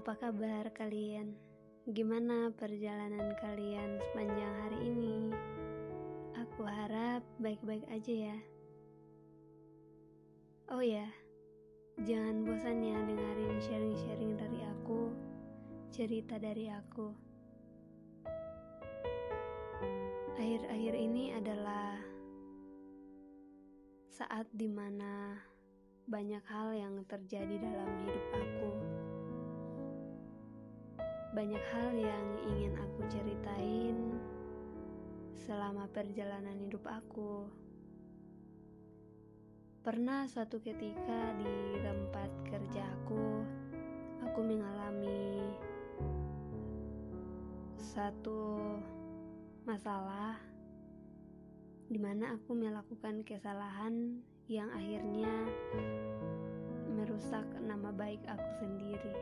Apa kabar kalian? Gimana perjalanan kalian sepanjang hari ini? Aku harap baik-baik aja ya. Oh ya, jangan bosan ya dengerin sharing-sharing dari aku, cerita dari aku. Akhir-akhir ini adalah saat di mana banyak hal yang terjadi dalam hidup aku. Banyak hal yang ingin aku ceritain selama perjalanan hidup aku. Pernah suatu ketika di tempat kerjaku, aku mengalami satu masalah di mana aku melakukan kesalahan yang akhirnya merusak nama baik aku sendiri.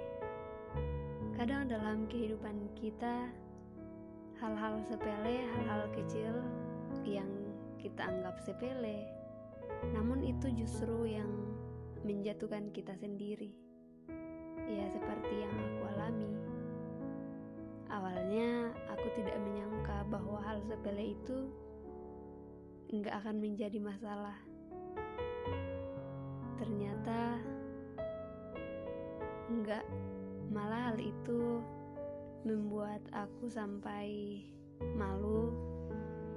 Kadang dalam kehidupan kita, hal-hal sepele, hal-hal kecil yang kita anggap sepele, namun itu justru yang menjatuhkan kita sendiri. Ya, seperti yang aku alami. Awalnya, aku tidak menyangka bahwa hal sepele itu nggak akan menjadi masalah. Ternyata enggak Malah hal itu membuat aku sampai malu,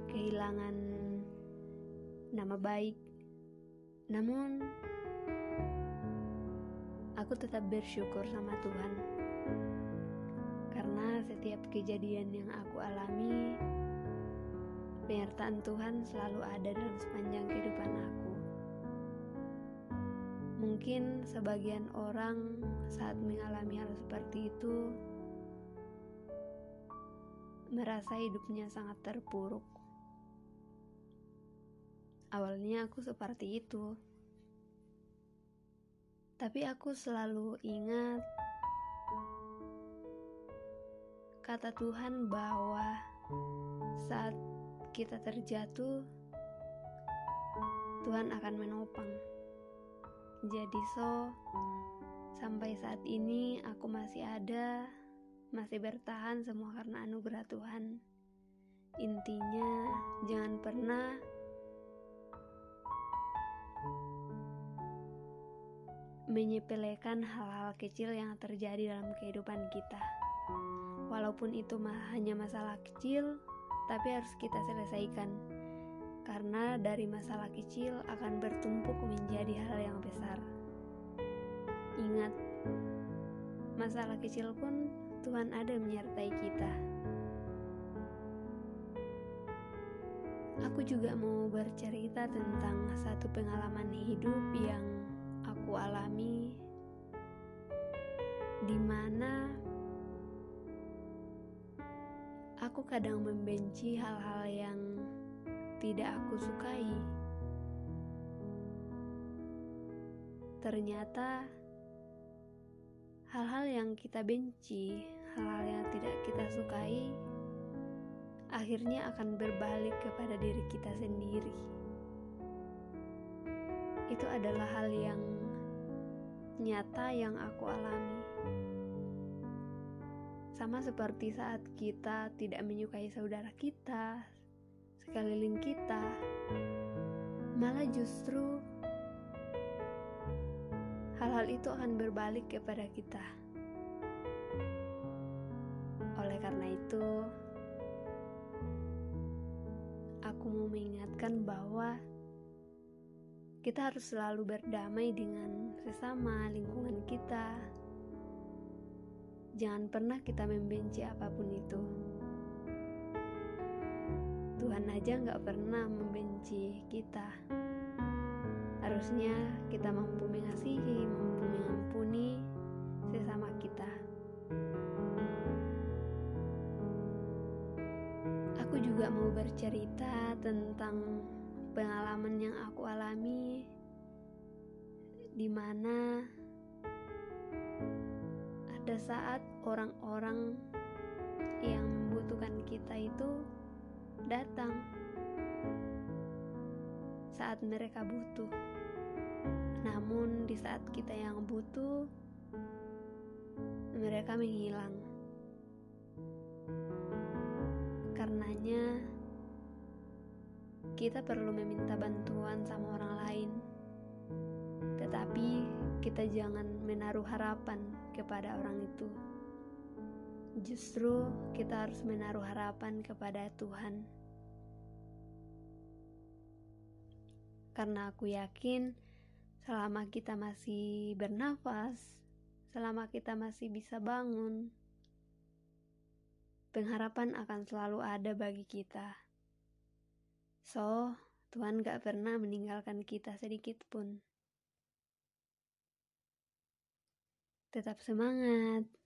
kehilangan nama baik. Namun, aku tetap bersyukur sama Tuhan. Karena setiap kejadian yang aku alami, penyertaan Tuhan selalu ada dalam sepanjang kehidupan aku. Mungkin sebagian orang saat mengalami hal seperti itu merasa hidupnya sangat terpuruk. Awalnya aku seperti itu. Tapi aku selalu ingat kata Tuhan bahwa saat kita terjatuh, Tuhan akan menopang. Jadi so, sampai saat ini aku masih ada, masih bertahan semua karena anugerah Tuhan. Intinya, jangan pernah menyepelekan hal-hal kecil yang terjadi dalam kehidupan kita. Walaupun itu hanya masalah kecil, tapi harus kita selesaikan karena dari masalah kecil akan bertumpuk menjadi hal yang besar. Ingat, masalah kecil pun Tuhan ada menyertai kita. Aku juga mau bercerita tentang satu pengalaman hidup yang aku alami di mana aku kadang membenci hal-hal yang tidak aku sukai. Ternyata hal-hal yang kita benci, hal-hal yang tidak kita sukai, akhirnya akan berbalik kepada diri kita sendiri. Itu adalah hal yang nyata yang aku alami. Sama seperti saat kita tidak menyukai saudara kita, sekeliling kita, malah justru hal-hal itu akan berbalik kepada kita. Oleh karena itu, aku mau mengingatkan bahwa kita harus selalu berdamai dengan sesama lingkungan kita. Jangan pernah kita membenci apa pun itu. Tuhan aja nggak pernah membenci kita. Harusnya kita mampu mengasihi, mampu mengampuni sesama kita. Aku juga mau bercerita tentang pengalaman yang aku alami di mana ada saat orang-orang yang membutuhkan kita itu datang saat mereka butuh. Namun, di saat kita yang butuh, mereka menghilang. Karenanya, kita perlu meminta bantuan sama orang lain, tetapi kita jangan menaruh harapan kepada orang itu. Justru kita harus menaruh harapan kepada Tuhan. Karena aku yakin selama kita masih bernafas, selama kita masih bisa bangun, pengharapan akan selalu ada bagi kita. So, Tuhan gak pernah meninggalkan kita sedikit pun. Tetap semangat!